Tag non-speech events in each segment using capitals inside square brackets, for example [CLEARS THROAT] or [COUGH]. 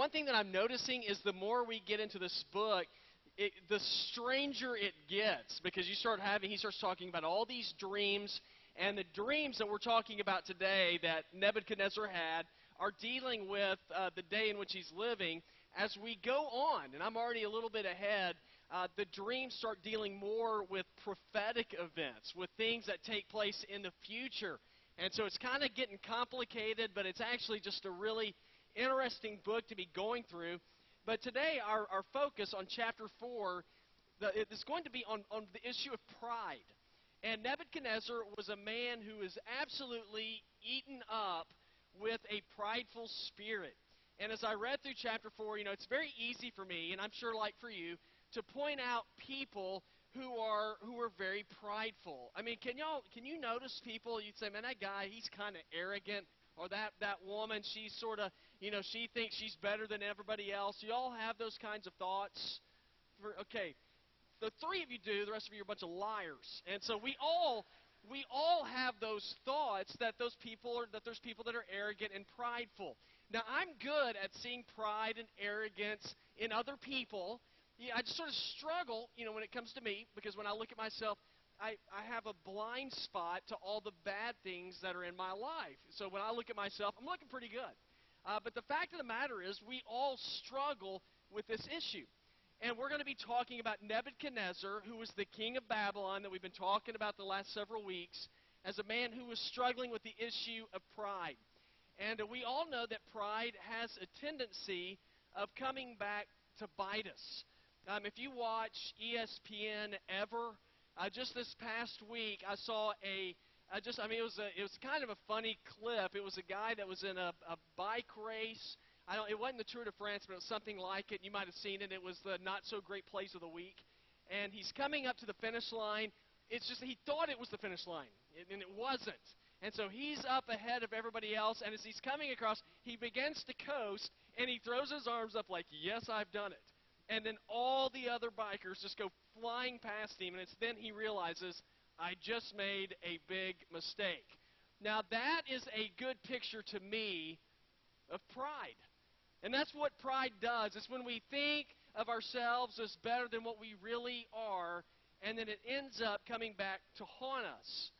one thing that I'm noticing is the more we get into this book, it, the stranger it gets because you start having, he starts talking about all these dreams, and the dreams that we're talking about today that Nebuchadnezzar had are dealing with uh, the day in which he's living. As we go on, and I'm already a little bit ahead, uh, the dreams start dealing more with prophetic events, with things that take place in the future. And so it's kind of getting complicated, but it's actually just a really interesting book to be going through. But today, our, our focus on chapter 4 the, is going to be on, on the issue of pride. And Nebuchadnezzar was a man who was absolutely eaten up with a prideful spirit. And as I read through chapter 4, you know, it's very easy for me, and I'm sure like for you, to point out people who are who are very prideful. I mean, can y'all can you notice people you'd say, "Man, that guy, he's kind of arrogant." Or that that woman, she's sort of, you know, she thinks she's better than everybody else. You all have those kinds of thoughts. For, okay, the three of you do. The rest of you are a bunch of liars. And so we all we all have those thoughts that those people are that there's people that are arrogant and prideful. Now I'm good at seeing pride and arrogance in other people. Yeah, I just sort of struggle, you know, when it comes to me because when I look at myself, I, I have a blind spot to all the bad things that are in my life. So when I look at myself, I'm looking pretty good. Uh, but the fact of the matter is, we all struggle with this issue. And we're going to be talking about Nebuchadnezzar, who was the king of Babylon that we've been talking about the last several weeks, as a man who was struggling with the issue of pride. And uh, we all know that pride has a tendency of coming back to bite us. Um, if you watch ESPN ever, uh, just this past week, I saw a I just I mean it was a it was kind of a funny clip. It was a guy that was in a, a bike race. I don't. It wasn't the Tour de France, but it was something like it. You might have seen it. It was the not so great place of the week, and he's coming up to the finish line. It's just he thought it was the finish line, and it wasn't. And so he's up ahead of everybody else, and as he's coming across, he begins to coast, and he throws his arms up like, "Yes, I've done it." and then all the other bikers just go flying past him, and it's then he realizes, I just made a big mistake. Now, that is a good picture to me of pride. And that's what pride does. It's when we think of ourselves as better than what we really are, and then it ends up coming back to haunt us.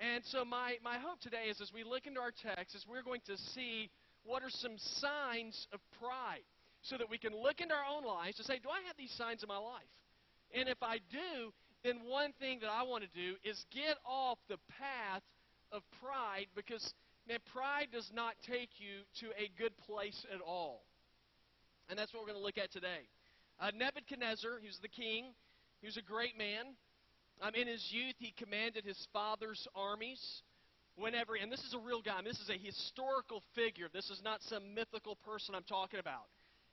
And so, my, my hope today is as we look into our text, is we're going to see what are some signs of pride so that we can look into our own lives and say, Do I have these signs in my life? And if I do, then one thing that I want to do is get off the path of pride because, man, pride does not take you to a good place at all. And that's what we're going to look at today. Uh, Nebuchadnezzar, he was the king, he was a great man. Um, in his youth, he commanded his father's armies. Whenever, and this is a real guy, this is a historical figure. This is not some mythical person I'm talking about.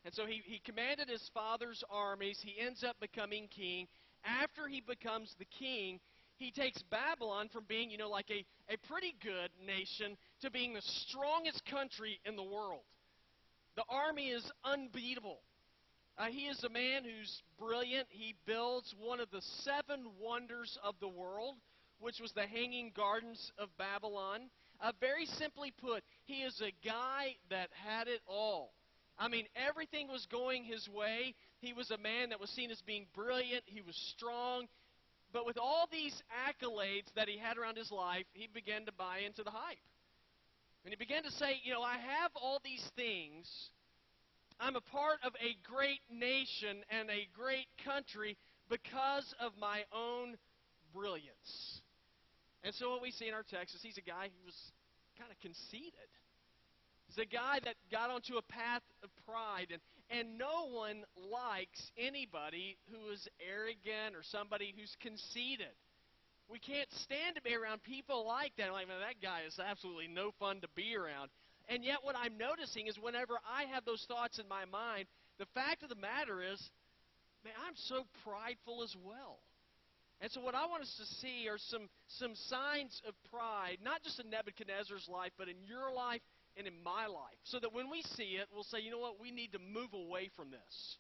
And so he, he commanded his father's armies. He ends up becoming king. After he becomes the king, he takes Babylon from being, you know, like a, a pretty good nation to being the strongest country in the world. The army is unbeatable. Uh, he is a man who's brilliant. He builds one of the seven wonders of the world, which was the Hanging Gardens of Babylon. Uh, very simply put, he is a guy that had it all. I mean, everything was going his way. He was a man that was seen as being brilliant, he was strong. But with all these accolades that he had around his life, he began to buy into the hype. And he began to say, You know, I have all these things. I'm a part of a great nation and a great country because of my own brilliance. And so, what we see in our text is he's a guy who was kind of conceited. He's a guy that got onto a path of pride, and, and no one likes anybody who is arrogant or somebody who's conceited. We can't stand to be around people like that. Like, that guy is absolutely no fun to be around. And yet, what I'm noticing is whenever I have those thoughts in my mind, the fact of the matter is, man, I'm so prideful as well. And so, what I want us to see are some, some signs of pride, not just in Nebuchadnezzar's life, but in your life and in my life. So that when we see it, we'll say, you know what, we need to move away from this.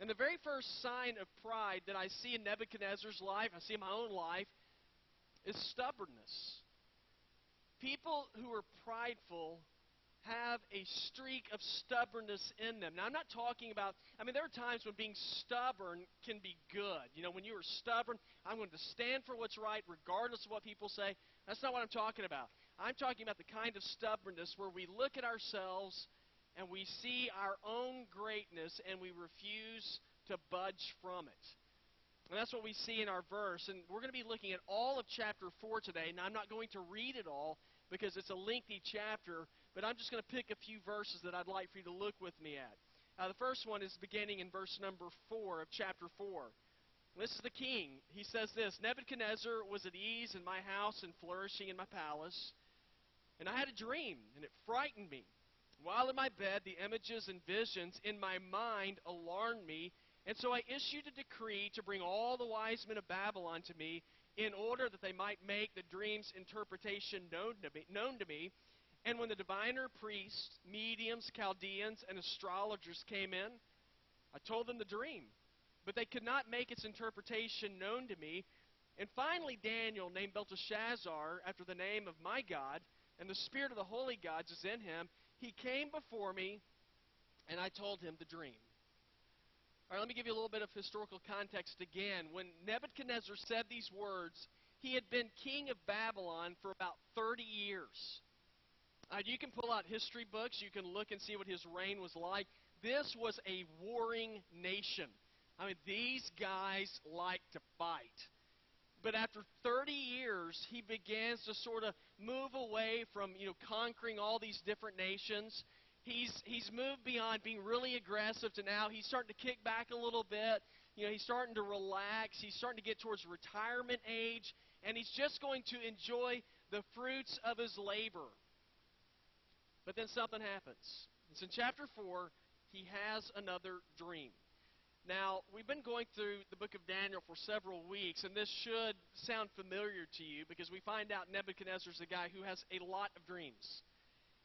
And the very first sign of pride that I see in Nebuchadnezzar's life, I see in my own life, is stubbornness. People who are prideful have a streak of stubbornness in them. Now, I'm not talking about, I mean, there are times when being stubborn can be good. You know, when you are stubborn, I'm going to stand for what's right regardless of what people say. That's not what I'm talking about. I'm talking about the kind of stubbornness where we look at ourselves and we see our own greatness and we refuse to budge from it. And that's what we see in our verse. And we're going to be looking at all of chapter 4 today. Now, I'm not going to read it all because it's a lengthy chapter, but I'm just going to pick a few verses that I'd like for you to look with me at. Uh, the first one is beginning in verse number 4 of chapter 4. This is the king. He says this Nebuchadnezzar was at ease in my house and flourishing in my palace. And I had a dream, and it frightened me. While in my bed, the images and visions in my mind alarmed me, and so I issued a decree to bring all the wise men of Babylon to me in order that they might make the dream's interpretation known to me. Known to me and when the diviner priests, mediums, Chaldeans, and astrologers came in, I told them the dream. But they could not make its interpretation known to me. And finally, Daniel, named Belteshazzar, after the name of my God, and the spirit of the holy gods is in him, he came before me, and I told him the dream. All right, let me give you a little bit of historical context again. When Nebuchadnezzar said these words, he had been king of Babylon for about 30 years. Uh, you can pull out history books. You can look and see what his reign was like. This was a warring nation. I mean, these guys like to fight. But after 30 years, he begins to sort of move away from, you know, conquering all these different nations. He's, he's moved beyond being really aggressive to now he's starting to kick back a little bit. You know, he's starting to relax. He's starting to get towards retirement age. And he's just going to enjoy the fruits of his labor. But then something happens. It's in chapter 4. He has another dream. Now, we've been going through the book of Daniel for several weeks, and this should sound familiar to you because we find out Nebuchadnezzar is a guy who has a lot of dreams.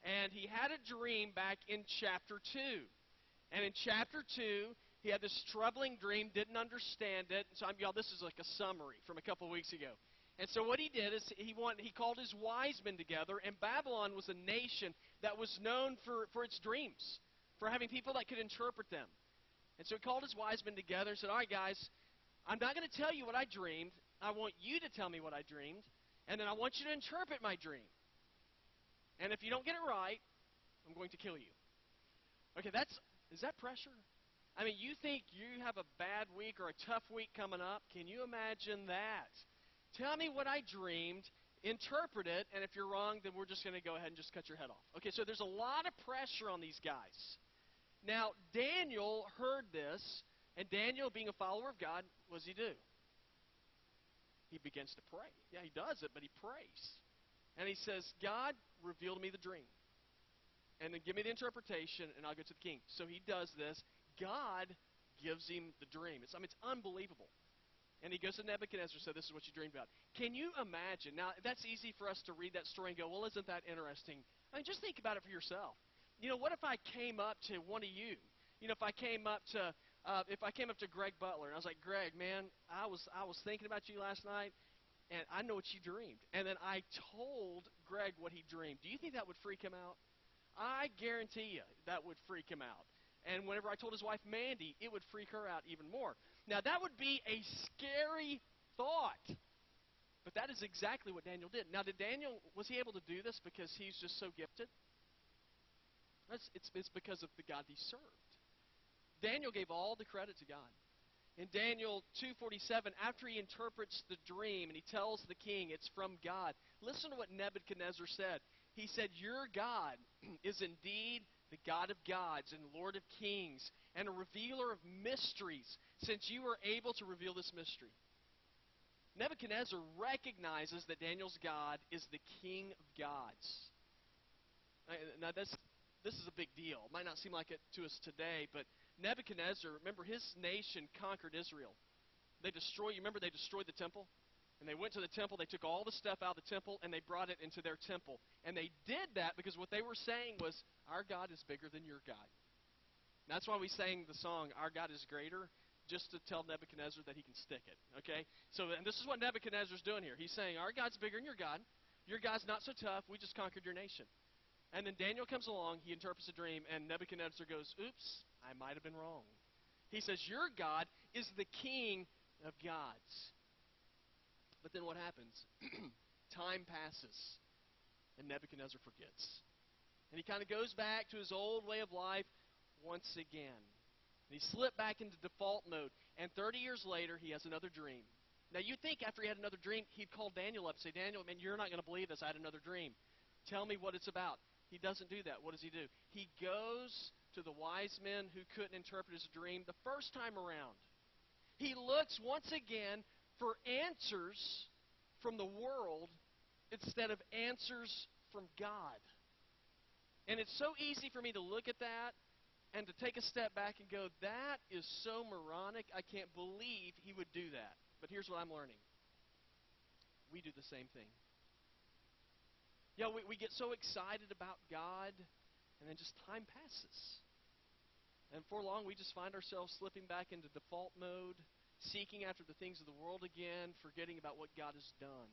And he had a dream back in chapter 2. And in chapter 2, he had this troubling dream, didn't understand it. So, I'm, y'all, this is like a summary from a couple of weeks ago. And so what he did is he wanted, he called his wise men together, and Babylon was a nation that was known for, for its dreams, for having people that could interpret them. And so he called his wise men together and said, All right, guys, I'm not going to tell you what I dreamed. I want you to tell me what I dreamed, and then I want you to interpret my dream. And if you don't get it right, I'm going to kill you. Okay, that's is that pressure? I mean, you think you have a bad week or a tough week coming up? Can you imagine that? Tell me what I dreamed, interpret it, and if you're wrong, then we're just going to go ahead and just cut your head off. Okay, so there's a lot of pressure on these guys. Now, Daniel heard this, and Daniel, being a follower of God, what does he do? He begins to pray. Yeah, he does it, but he prays. And he says, God, reveal to me the dream. And then give me the interpretation, and I'll go to the king. So he does this. God gives him the dream. It's, I mean, it's unbelievable. And he goes to Nebuchadnezzar and said, This is what you dreamed about. Can you imagine? Now, that's easy for us to read that story and go, Well, isn't that interesting? I mean, just think about it for yourself. You know, what if I came up to one of you? You know, if I came up to uh, if I came up to Greg Butler and I was like, Greg, man, I was I was thinking about you last night, and I know what you dreamed. And then I told Greg what he dreamed. Do you think that would freak him out? I guarantee you that would freak him out. And whenever I told his wife Mandy, it would freak her out even more. Now, that would be a scary thought. But that is exactly what Daniel did. Now, did Daniel, was he able to do this because he's just so gifted? It's, it's, because of the God he served. Daniel gave all the credit to God. In Daniel 2:47, after he interprets the dream and he tells the king it's from God, listen to what Nebuchadnezzar said. He said, "Your God [CLEARS THROAT] is indeed the God of gods and Lord of kings, and a revealer of mysteries, since you were able to reveal this mystery. Nebuchadnezzar recognizes that Daniel's God is the King of gods. Now, this, this is a big deal. It might not seem like it to us today, but Nebuchadnezzar, remember, his nation conquered Israel. They destroyed, you remember they destroyed the temple? And they went to the temple, they took all the stuff out of the temple, and they brought it into their temple. And they did that because what they were saying was, Our God is bigger than your God. And that's why we sang the song, Our God is greater, just to tell Nebuchadnezzar that he can stick it. Okay? So, and this is what Nebuchadnezzar's doing here. He's saying, Our God's bigger than your God. Your God's not so tough. We just conquered your nation. And then Daniel comes along, he interprets a dream, and Nebuchadnezzar goes, Oops, I might have been wrong. He says, Your God is the king of gods. But then what happens? [CLEARS THROAT] Time passes, and Nebuchadnezzar forgets. And he kind of goes back to his old way of life once again. And he slipped back into default mode. And 30 years later, he has another dream. Now, you'd think after he had another dream, he'd call Daniel up and say, Daniel, man, you're not going to believe this. I had another dream. Tell me what it's about. He doesn't do that. What does he do? He goes to the wise men who couldn't interpret his dream the first time around. He looks once again for answers from the world instead of answers from God. And it's so easy for me to look at that and to take a step back and go, that is so moronic. I can't believe he would do that. But here's what I'm learning we do the same thing. Yeah, we, we get so excited about God, and then just time passes. And for long, we just find ourselves slipping back into default mode, seeking after the things of the world again, forgetting about what God has done.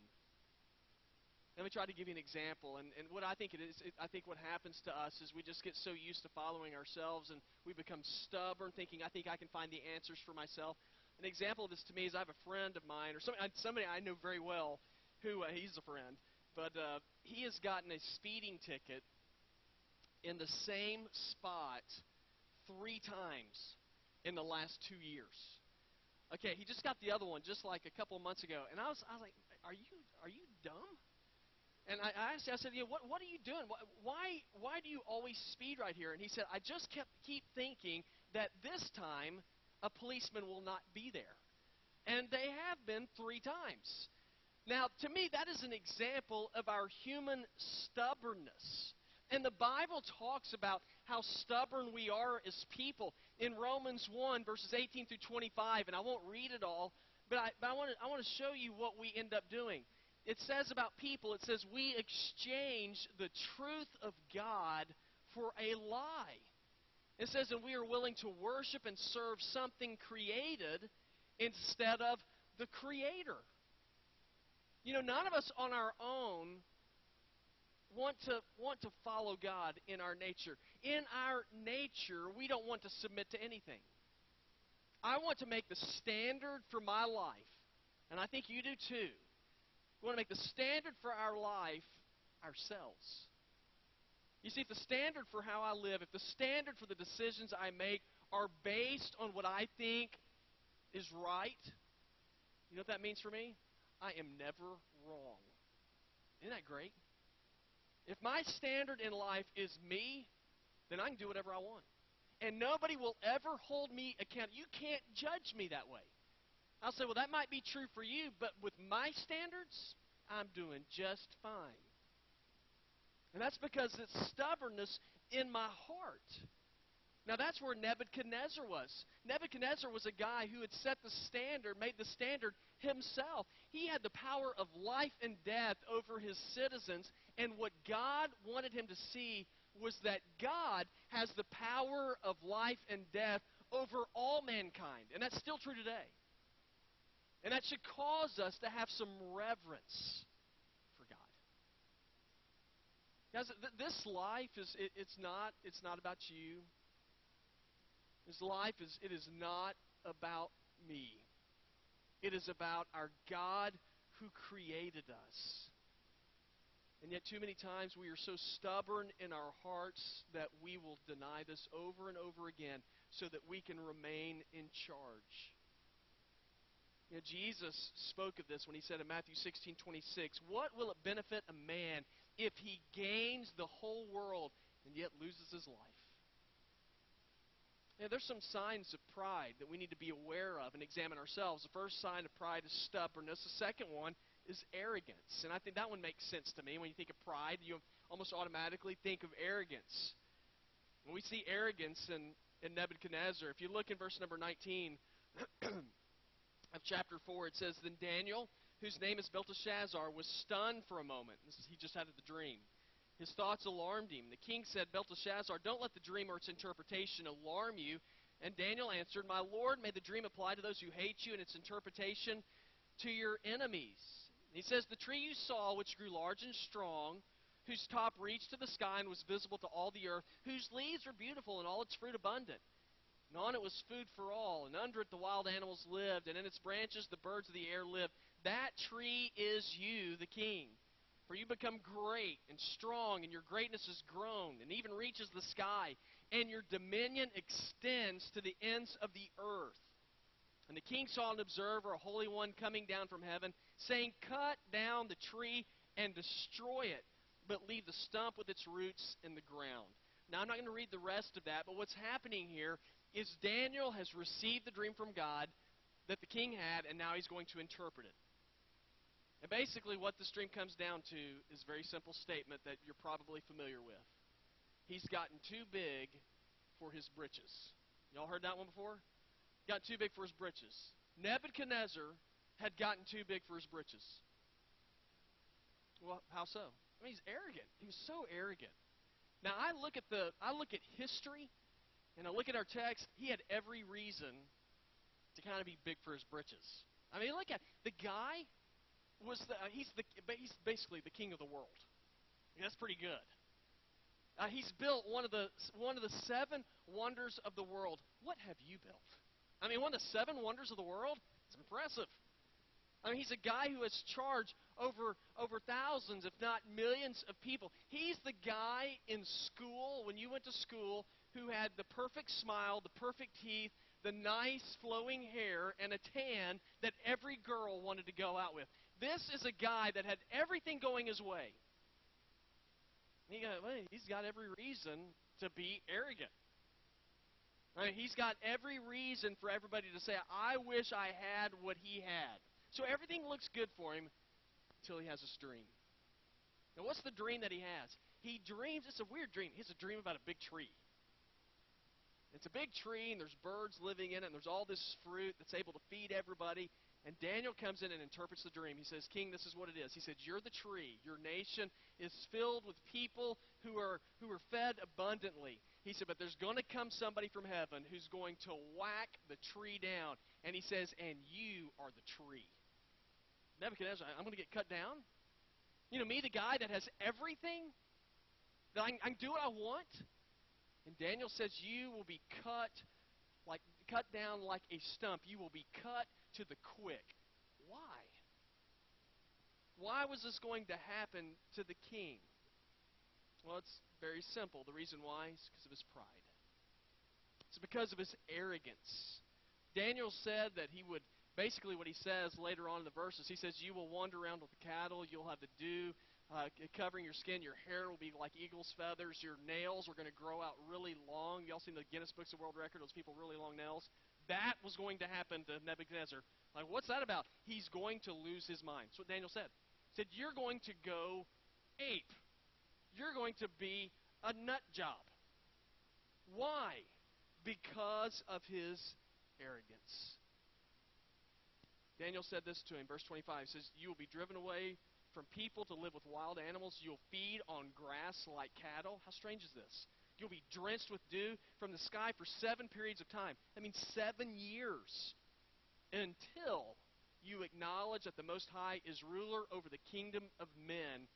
Let me try to give you an example. And, and what I think it is, it, I think what happens to us is we just get so used to following ourselves and we become stubborn, thinking, I think I can find the answers for myself. An example of this to me is I have a friend of mine, or somebody, somebody I know very well, who uh, he's a friend, but uh, he has gotten a speeding ticket in the same spot three times in the last two years. Okay, he just got the other one just like a couple months ago, and I was, I was like, "Are you, are you dumb?" And I, I asked, I said, you know, what, what are you doing? Why, why do you always speed right here? And he said, I just kept keep thinking that this time a policeman will not be there. And they have been three times. Now, to me, that is an example of our human stubbornness. And the Bible talks about how stubborn we are as people. In Romans 1, verses 18 through 25, and I won't read it all, but I, but I, want to, I want to show you what we end up doing it says about people, it says, we exchange the truth of God for a lie. It says, and we are willing to worship and serve something created instead of the Creator. You know, none of us on our own want to want to follow God in our nature. In our nature, we don't want to submit to anything. I want to make the standard for my life, and I think you do too we want to make the standard for our life ourselves. You see, if the standard for how I live, if the standard for the decisions I make are based on what I think is right, you know what that means for me? I am never wrong. Isn't that great? If my standard in life is me, then I can do whatever I want. And nobody will ever hold me accountable. You can't judge me that way. I'll say, well, that might be true for you, but with my standards, I'm doing just fine. And that's because it's stubbornness in my heart. Now, that's where Nebuchadnezzar was. Nebuchadnezzar was a guy who had set the standard, made the standard himself. He had the power of life and death over his citizens, and what God wanted him to see was that God has the power of life and death over all mankind. And that's still true today. And that should cause us to have some reverence for God. Guys, this life is it, it's not it's not about you. This life is it is not about me. It is about our God who created us. And yet, too many times we are so stubborn in our hearts that we will deny this over and over again so that we can remain in charge. You know, Jesus spoke of this when he said in Matthew 16, 26, What will it benefit a man if he gains the whole world and yet loses his life? There's some signs of pride that we need to be aware of and examine ourselves. The first sign of pride is stubbornness. The second one is arrogance. And I think that one makes sense to me. When you think of pride, you almost automatically think of arrogance. When we see arrogance in, in Nebuchadnezzar, if you look in verse number 19, [CLEARS THROAT] of chapter 4, it says, Then Daniel, whose name is Belteshazzar, was stunned for a moment. Is, he just had the dream. His thoughts alarmed him. The king said, Belteshazzar, don't let the dream or its interpretation alarm you. And Daniel answered, My lord, may the dream apply to those who hate you and its interpretation to your enemies. he says, The tree you saw, which grew large and strong, whose top reached to the sky and was visible to all the earth, whose leaves were beautiful and all its fruit abundant. And on it was food for all, and under it the wild animals lived, and in its branches the birds of the air lived. That tree is you, the king. For you become great and strong, and your greatness is grown, and even reaches the sky, and your dominion extends to the ends of the earth. And the king saw an observer, a holy one coming down from heaven, saying, Cut down the tree and destroy it, but leave the stump with its roots in the ground. Now, I'm not going to read the rest of that, but what's happening here is Daniel has received the dream from God that the king had, and now he's going to interpret it. And basically, what this dream comes down to is a very simple statement that you're probably familiar with. He's gotten too big for his britches. Y'all heard that one before? Got too big for his britches. Nebuchadnezzar had gotten too big for his britches. Well, how so? I mean, he's arrogant. He was so arrogant. Now I look at the I look at history, and I look at our text. He had every reason to kind of be big for his britches. I mean, look at the guy was the uh, he's the he's basically the king of the world. Mean, that's pretty good. Uh, he's built one of the one of the seven wonders of the world. What have you built? I mean, one of the seven wonders of the world. It's impressive. I mean, he's a guy who has charged over over thousands, if not millions, of people. He's the guy in school when you went to school who had the perfect smile, the perfect teeth, the nice flowing hair, and a tan that every girl wanted to go out with. This is a guy that had everything going his way. He got, well, he's got every reason to be arrogant. Right? He's got every reason for everybody to say, I wish I had what he had. So everything looks good for him until he has a dream. Now, what's the dream that he has? He dreams, it's a weird dream. He has a dream about a big tree. It's a big tree, and there's birds living in it, and there's all this fruit that's able to feed everybody. And Daniel comes in and interprets the dream. He says, King, this is what it is. He said, You're the tree. Your nation is filled with people who are, who are fed abundantly. He said, But there's going to come somebody from heaven who's going to whack the tree down. And he says, And you are the tree. Nebuchadnezzar, I'm going to get cut down? You know, me, the guy that has everything? That I, I can do what I want? And Daniel says, You will be cut like cut down like a stump. You will be cut to the quick. Why? Why was this going to happen to the king? Well, it's very simple. The reason why is because of his pride. It's because of his arrogance. Daniel said that he would, basically, what he says later on in the verses, he says, You will wander around with the cattle, you'll have the dew uh, covering your skin, your hair will be like eagle's feathers, your nails are going to grow out really long. Y'all seen the Guinness Books of World Record, those people really long nails? That was going to happen to Nebuchadnezzar. Like, what's that about? He's going to lose his mind. That's what Daniel said. He said, You're going to go ape. You're going to be a nut job. Why? Because of his arrogance. Daniel said this to him, verse 25 says, You will be driven away from people to live with wild animals. You'll feed on grass like cattle. How strange is this? You'll be drenched with dew from the sky for seven periods of time. I mean, seven years until you acknowledge that the Most High is ruler over the kingdom of men,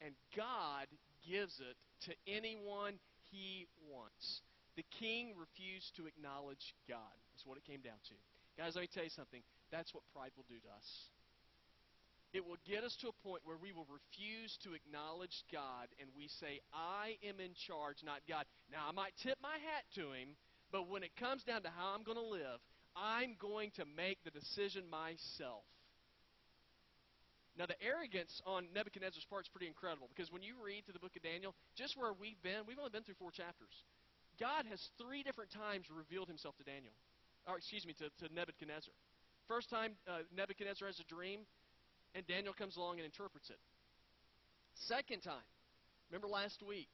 and God gives it to anyone he wants. The king refused to acknowledge God. That's what it came down to. Guys, let me tell you something. That's what pride will do to us. It will get us to a point where we will refuse to acknowledge God and we say, I am in charge, not God. Now, I might tip my hat to him, but when it comes down to how I'm going to live, I'm going to make the decision myself. Now, the arrogance on Nebuchadnezzar's part is pretty incredible because when you read through the book of Daniel, just where we've been, we've only been through four chapters. God has three different times revealed himself to Daniel, or excuse me, to, to Nebuchadnezzar. First time uh, Nebuchadnezzar has a dream, and Daniel comes along and interprets it. Second time, remember last week,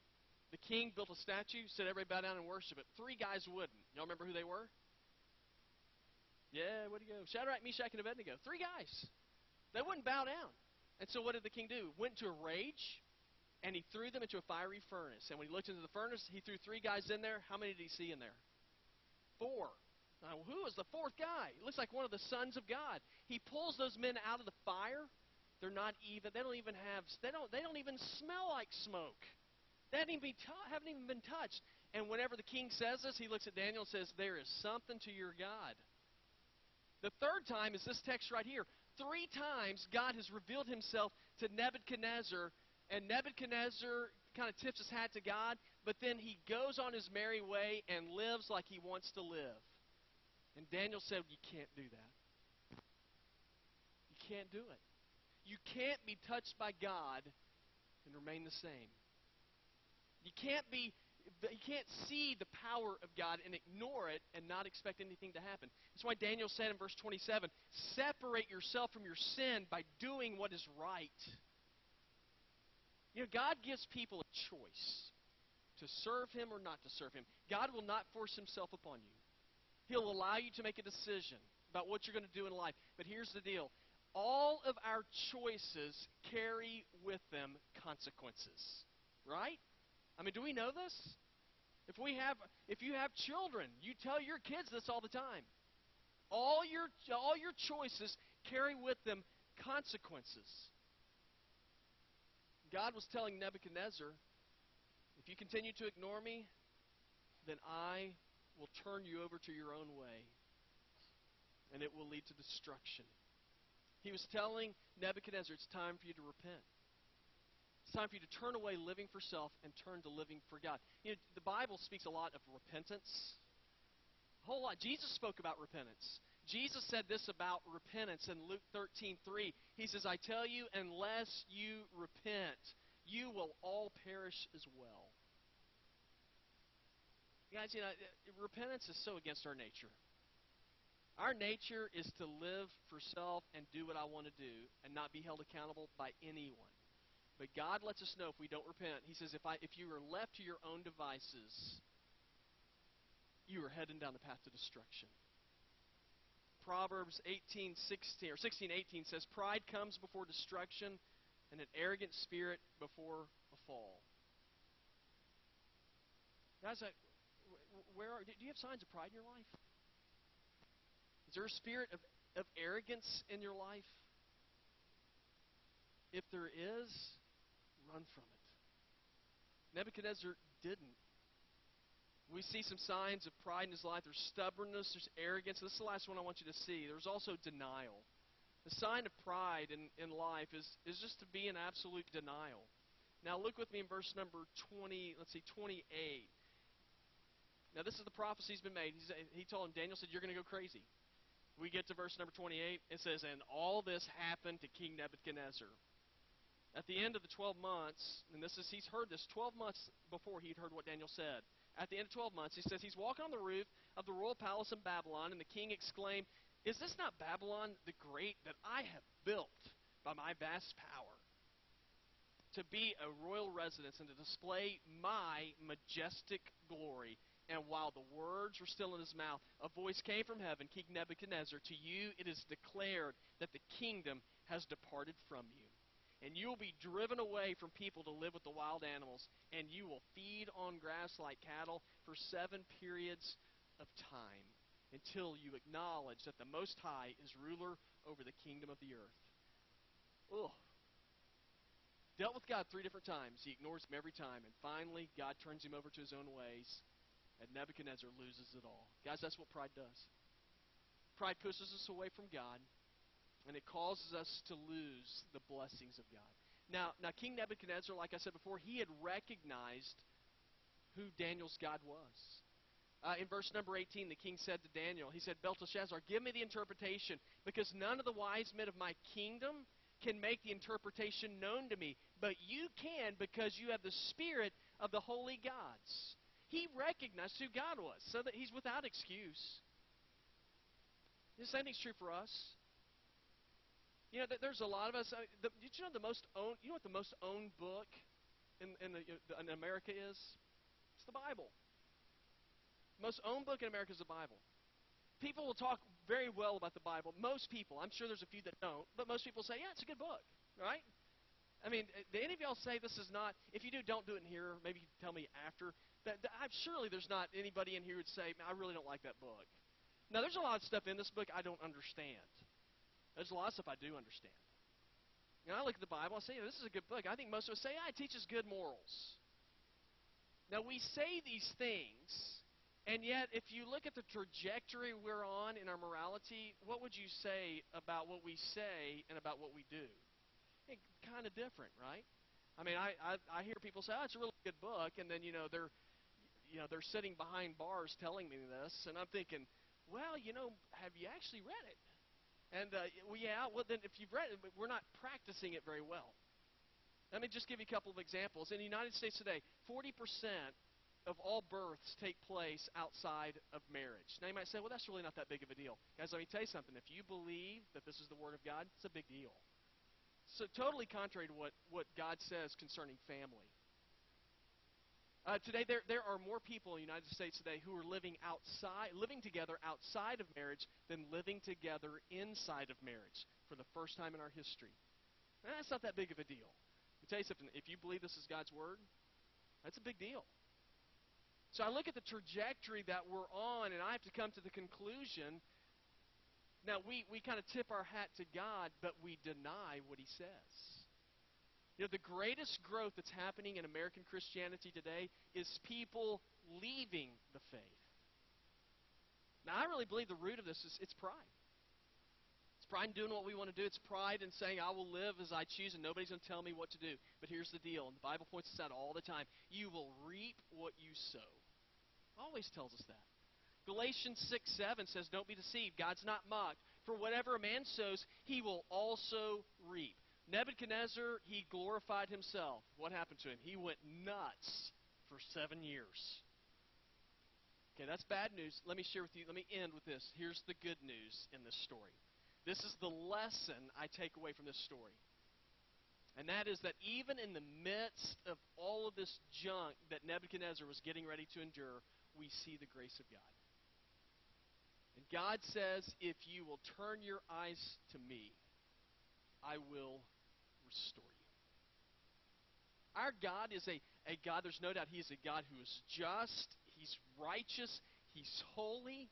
the king built a statue, said everybody bow down and worship it. Three guys wouldn't. Y'all remember who they were? Yeah, where'd he go? Shadrach, Meshach, and Abednego. Three guys. They wouldn't bow down. And so what did the king do? Went to a rage, and he threw them into a fiery furnace. And when he looked into the furnace, he threw three guys in there. How many did he see in there? Four. Now, who is the fourth guy? It looks like one of the sons of God. He pulls those men out of the fire, They're not even. They don't even have. They don't. They don't even smell like smoke. They haven't even, haven't even been touched. And whenever the king says this, he looks at Daniel and says, "There is something to your God." The third time is this text right here. Three times God has revealed Himself to Nebuchadnezzar, and Nebuchadnezzar kind of tips his hat to God, but then he goes on his merry way and lives like he wants to live. And Daniel said, You can't do that. You can't do it. You can't be touched by God and remain the same. You can't be you can't see the power of God and ignore it and not expect anything to happen. That's why Daniel said in verse 27, separate yourself from your sin by doing what is right. You know, God gives people a choice to serve him or not to serve him. God will not force himself upon you. He'll allow you to make a decision about what you're going to do in life. But here's the deal all of our choices carry with them consequences. Right? I mean, do we know this? If we have if you have children, you tell your kids this all the time. All your all your choices carry with them consequences. God was telling Nebuchadnezzar, if you continue to ignore me, then I will turn you over to your own way, and it will lead to destruction. He was telling Nebuchadnezzar, it's time for you to repent. It's time for you to turn away living for self and turn to living for God. You know, the Bible speaks a lot of repentance. A whole lot. Jesus spoke about repentance. Jesus said this about repentance in Luke 13:3. He says, "I tell you, unless you repent, you will all perish as well." Guys, you know, repentance is so against our nature. Our nature is to live for self and do what I want to do and not be held accountable by anyone. But God lets us know if we don't repent. He says, if, I, if you are left to your own devices, you are heading down the path to destruction. Proverbs 18, 16, or 16, 18 says, Pride comes before destruction, and an arrogant spirit before a fall. Guys, where are, do you have signs of pride in your life? Is there a spirit of, of arrogance in your life? If there is, run from it. Nebuchadnezzar didn't. We see some signs of pride in his life. There's stubbornness, there's arrogance. This is the last one I want you to see. There's also denial. The sign of pride in, in life is, is just to be in absolute denial. Now look with me in verse number 20, let's see, 28. Now, this is the prophecy he's been made. He's, he told him, Daniel said, You're going to go crazy. We get to verse number 28. It says, And all this happened to King Nebuchadnezzar. At the end of the 12 months, and this is he's heard this 12 months before he'd heard what Daniel said. At the end of 12 months, he says he's walking on the roof of the royal palace in Babylon, and the king exclaimed, Is this not Babylon the Great that I have built by my vast power? To be a royal residence and to display my majestic glory. And while the words were still in his mouth, a voice came from heaven, King Nebuchadnezzar, to you it is declared that the kingdom has departed from you. And you will be driven away from people to live with the wild animals, and you will feed on grass like cattle for seven periods of time until you acknowledge that the Most High is ruler over the kingdom of the earth. Ugh. Dealt with God three different times. He ignores him every time. And finally, God turns him over to his own ways and Nebuchadnezzar loses it all. Guys, that's what pride does. Pride pushes us away from God, and it causes us to lose the blessings of God. Now, now King Nebuchadnezzar, like I said before, he had recognized who Daniel's God was. Uh, in verse number 18, the king said to Daniel, he said, Belteshazzar, give me the interpretation, because none of the wise men of my kingdom can make the interpretation known to me, but you can because you have the spirit of the holy gods. He recognized who God was, so that he's without excuse. The same thing's true for us. You know, there's a lot of us. Uh, the, did you know the most owned? You know what the most owned book in in, the, in America is? It's the Bible. Most owned book in America is the Bible. People will talk very well about the Bible. Most people, I'm sure there's a few that don't, but most people say, yeah, it's a good book, right? I mean, do any of y'all say this is not? If you do, don't do it in here. Maybe you tell me after. That, that I'm surely there's not anybody in here who would say, I really don't like that book. Now, there's a lot of stuff in this book I don't understand. There's a lot of stuff I do understand. And I look at the Bible, I say, this is a good book. I think most of us say, yeah, it teaches good morals. Now, we say these things, and yet, if you look at the trajectory we're on in our morality, what would you say about what we say and about what we do? It, kind of different, right? I mean, I, I I hear people say, "Oh, it's a really good book," and then you know they're you know they're sitting behind bars telling me this, and I'm thinking, well, you know, have you actually read it? And uh, well, yeah, well then if you've read it, we're not practicing it very well. Let me just give you a couple of examples. In the United States today, 40% of all births take place outside of marriage. Now you might say, well, that's really not that big of a deal. Guys, let me tell you something. If you believe that this is the Word of God, it's a big deal. So totally contrary to what, what God says concerning family. Uh, today, there, there are more people in the United States today who are living outside, living together outside of marriage than living together inside of marriage for the first time in our history. And that's not that big of a deal. Let tell you something. If you believe this is God's word, that's a big deal. So I look at the trajectory that we're on, and I have to come to the conclusion. Now, we, we kind of tip our hat to God, but we deny what He says. You know, the greatest growth that's happening in American Christianity today is people leaving the faith. Now, I really believe the root of this is it's pride. It's pride in doing what we want to do. It's pride in saying, I will live as I choose and nobody's going to tell me what to do. But here's the deal, and the Bible points this out all the time. You will reap what you sow. Always tells us that. Galatians 6 7 says, Don't be deceived. God's not mocked. For whatever a man sows, he will also reap. Nebuchadnezzar, he glorified himself. What happened to him? He went nuts for seven years. Okay, that's bad news. Let me share with you, let me end with this. Here's the good news in this story. This is the lesson I take away from this story. And that is that even in the midst of all of this junk that Nebuchadnezzar was getting ready to endure, we see the grace of God. And God says, if you will turn your eyes to me, I will restore you. Our God is a, a God, there's no doubt He is a God who is just, He's righteous, He's holy,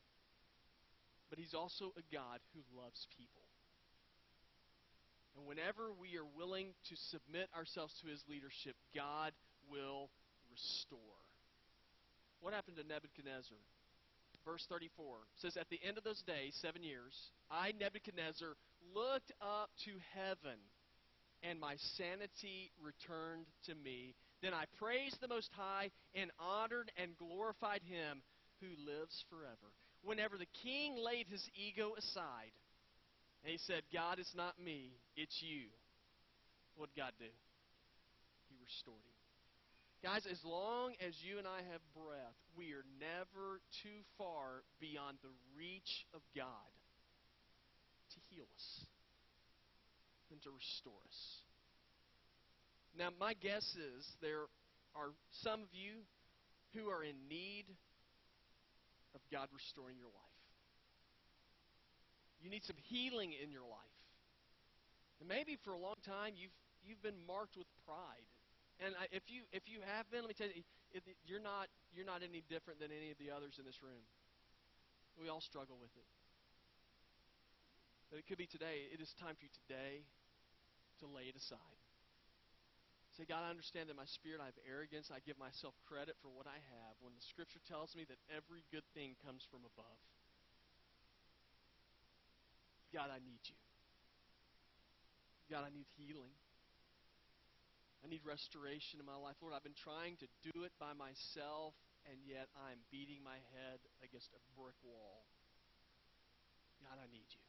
but He's also a God who loves people. And whenever we are willing to submit ourselves to His leadership, God will restore. What happened to Nebuchadnezzar? Verse 34 says, At the end of those days, seven years, I, Nebuchadnezzar, looked up to heaven and my sanity returned to me. Then I praised the Most High and honored and glorified Him who lives forever. Whenever the king laid his ego aside, and he said, God, it's not me, it's you. What did God do? He restored him. Guys, as long as you and I have breath, we are never too far beyond the reach of God to heal us to restore us. Now, my guess is there are some of you who are in need of God restoring your life. You need some healing in your life. And maybe for a long time you've you've been marked with pride. And if you if you have been, let me tell you, it, you're not you're not any different than any of the others in this room. We all struggle with it. But it could be today. It is time for you today to lay it aside. Say, God, I understand that my spirit, I have arrogance. I give myself credit for what I have when the Scripture tells me that every good thing comes from above. God, I need you. God, I need healing. I need restoration in my life. Lord, I've been trying to do it by myself, and yet I'm beating my head against a brick wall. God, I need you.